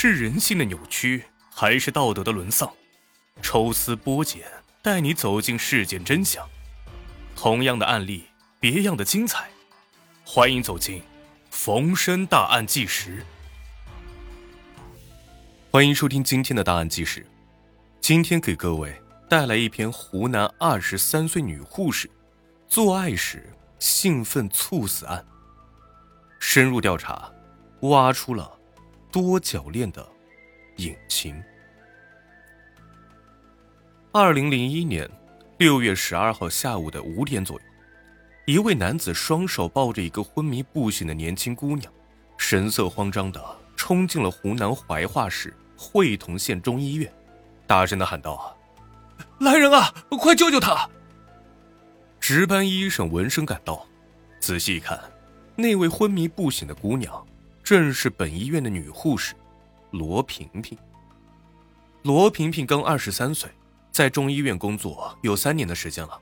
是人性的扭曲，还是道德的沦丧？抽丝剥茧，带你走进事件真相。同样的案例，别样的精彩。欢迎走进《逢申大案纪实》。欢迎收听今天的《大案纪实》。今天给各位带来一篇湖南二十三岁女护士做爱时兴奋猝死案。深入调查，挖出了。多角恋的隐情。二零零一年六月十二号下午的五点左右，一位男子双手抱着一个昏迷不醒的年轻姑娘，神色慌张的冲进了湖南怀化市会同县中医院，大声的喊道：“，来人啊，快救救她！”值班医生闻声赶到，仔细一看，那位昏迷不醒的姑娘。正是本医院的女护士罗萍萍。罗萍萍刚二十三岁，在中医院工作有三年的时间了，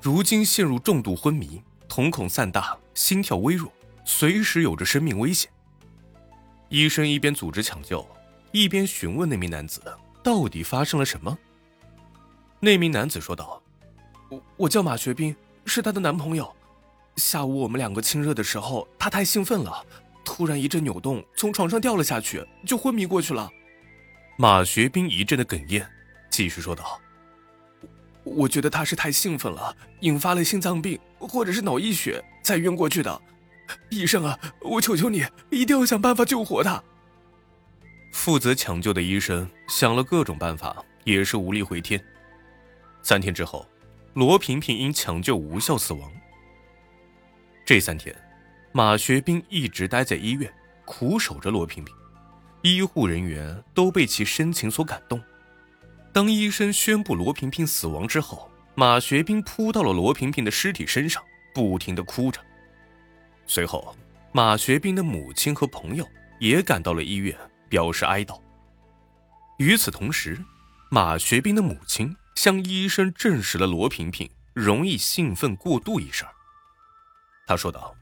如今陷入重度昏迷，瞳孔散大，心跳微弱，随时有着生命危险。医生一边组织抢救，一边询问那名男子到底发生了什么。那名男子说道：“我我叫马学兵，是她的男朋友。下午我们两个亲热的时候，她太兴奋了。”突然一阵扭动，从床上掉了下去，就昏迷过去了。马学兵一阵的哽咽，继续说道：“我觉得他是太兴奋了，引发了心脏病或者是脑溢血才晕过去的。医生啊，我求求你，一定要想办法救活他。”负责抢救的医生想了各种办法，也是无力回天。三天之后，罗萍萍因抢救无效死亡。这三天。马学兵一直待在医院，苦守着罗萍萍，医护人员都被其深情所感动。当医生宣布罗萍萍死亡之后，马学兵扑到了罗萍萍的尸体身上，不停的哭着。随后，马学兵的母亲和朋友也赶到了医院，表示哀悼。与此同时，马学兵的母亲向医生证实了罗萍萍容易兴奋过度一事。他说道。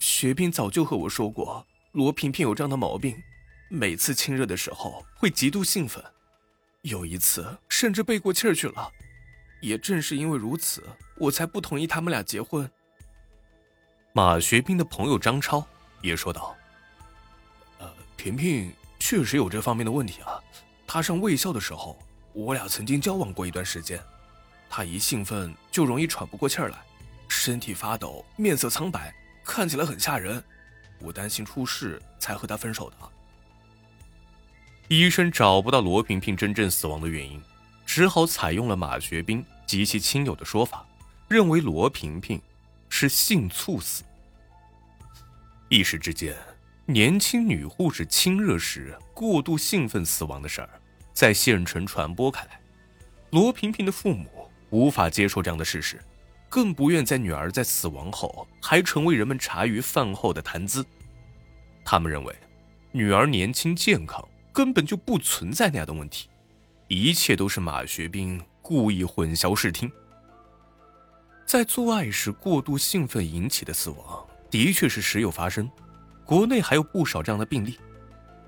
学兵早就和我说过，罗萍萍有这样的毛病，每次亲热的时候会极度兴奋，有一次甚至背过气儿去了。也正是因为如此，我才不同意他们俩结婚。马学兵的朋友张超也说道：“呃，萍萍确实有这方面的问题啊。她上卫校的时候，我俩曾经交往过一段时间，她一兴奋就容易喘不过气儿来，身体发抖，面色苍白。”看起来很吓人，我担心出事才和他分手的。医生找不到罗萍萍真正死亡的原因，只好采用了马学兵及其亲友的说法，认为罗萍萍是性猝死。一时之间，年轻女护士亲热时过度兴奋死亡的事儿在县城传播开来，罗萍萍的父母无法接受这样的事实。更不愿在女儿在死亡后还成为人们茶余饭后的谈资。他们认为，女儿年轻健康，根本就不存在那样的问题，一切都是马学兵故意混淆视听。在做爱时过度兴奋引起的死亡，的确是时有发生，国内还有不少这样的病例。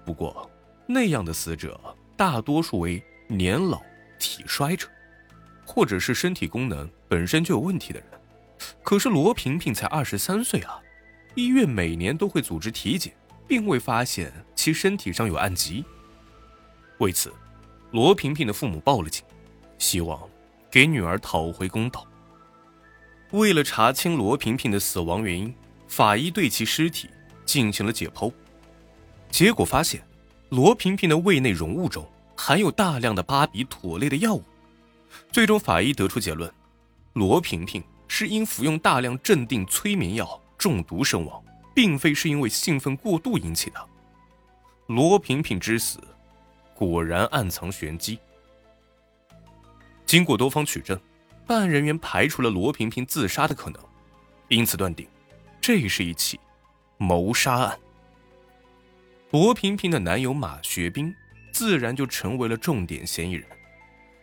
不过，那样的死者大多数为年老体衰者。或者是身体功能本身就有问题的人，可是罗萍萍才二十三岁啊，医院每年都会组织体检，并未发现其身体上有暗疾。为此，罗萍萍的父母报了警，希望给女儿讨回公道。为了查清罗萍萍的死亡原因，法医对其尸体进行了解剖，结果发现，罗萍萍的胃内容物中含有大量的巴比妥类的药物。最终，法医得出结论：罗萍萍是因服用大量镇定催眠药中毒身亡，并非是因为兴奋过度引起的。罗萍萍之死，果然暗藏玄机。经过多方取证，办案人员排除了罗萍萍自杀的可能，因此断定，这是一起谋杀案。罗萍萍的男友马学兵，自然就成为了重点嫌疑人。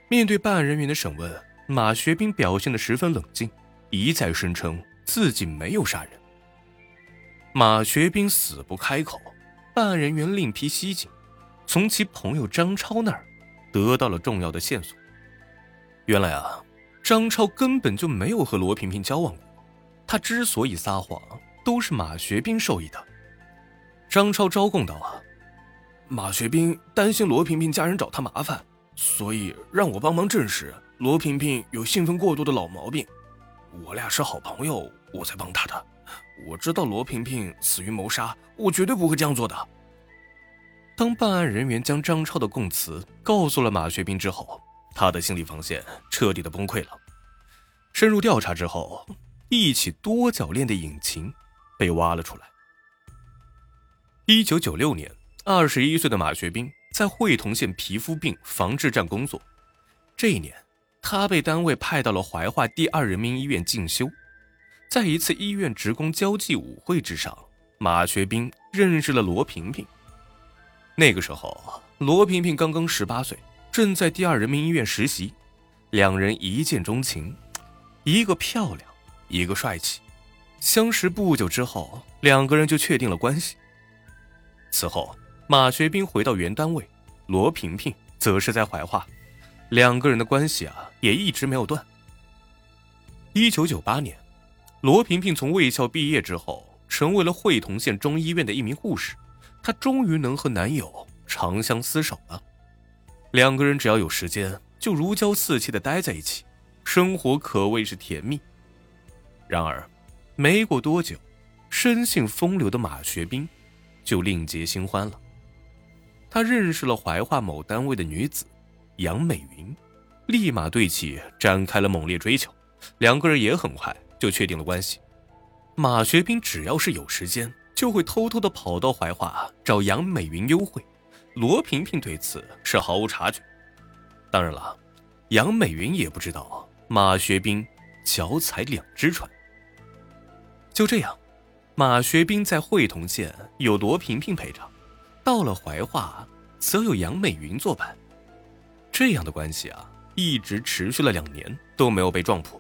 面对办案人员的审问，马学兵表现得十分冷静，一再声称自己没有杀人。马学兵死不开口，办案人员另辟蹊径，从其朋友张超那儿得到了重要的线索。原来啊，张超根本就没有和罗萍萍交往过，他之所以撒谎，都是马学兵授意的。张超招供道啊，马学兵担心罗萍萍家人找他麻烦，所以让我帮忙证实罗萍萍有兴奋过度的老毛病。我俩是好朋友，我才帮他的。我知道罗萍萍死于谋杀，我绝对不会这样做的。当办案人员将张超的供词告诉了马学兵之后，他的心理防线彻底的崩溃了。深入调查之后，一起多角恋的隐情被挖了出来。一九九六年，二十一岁的马学兵在会同县皮肤病防治站工作。这一年，他被单位派到了怀化第二人民医院进修。在一次医院职工交际舞会之上，马学兵认识了罗萍萍。那个时候，罗萍萍刚刚十八岁，正在第二人民医院实习。两人一见钟情，一个漂亮，一个帅气。相识不久之后，两个人就确定了关系。此后，马学兵回到原单位，罗萍萍则是在怀化，两个人的关系啊也一直没有断。一九九八年，罗萍萍从卫校毕业之后，成为了会同县中医院的一名护士，她终于能和男友长相厮守了。两个人只要有时间，就如胶似漆的待在一起，生活可谓是甜蜜。然而，没过多久，生性风流的马学兵。就另结新欢了。他认识了怀化某单位的女子杨美云，立马对其展开了猛烈追求，两个人也很快就确定了关系。马学兵只要是有时间，就会偷偷的跑到怀化找杨美云幽会。罗萍萍对此是毫无察觉。当然了，杨美云也不知道马学兵脚踩两只船。就这样。马学兵在会同县有罗萍萍陪着，到了怀化则有杨美云作伴，这样的关系啊，一直持续了两年都没有被撞破。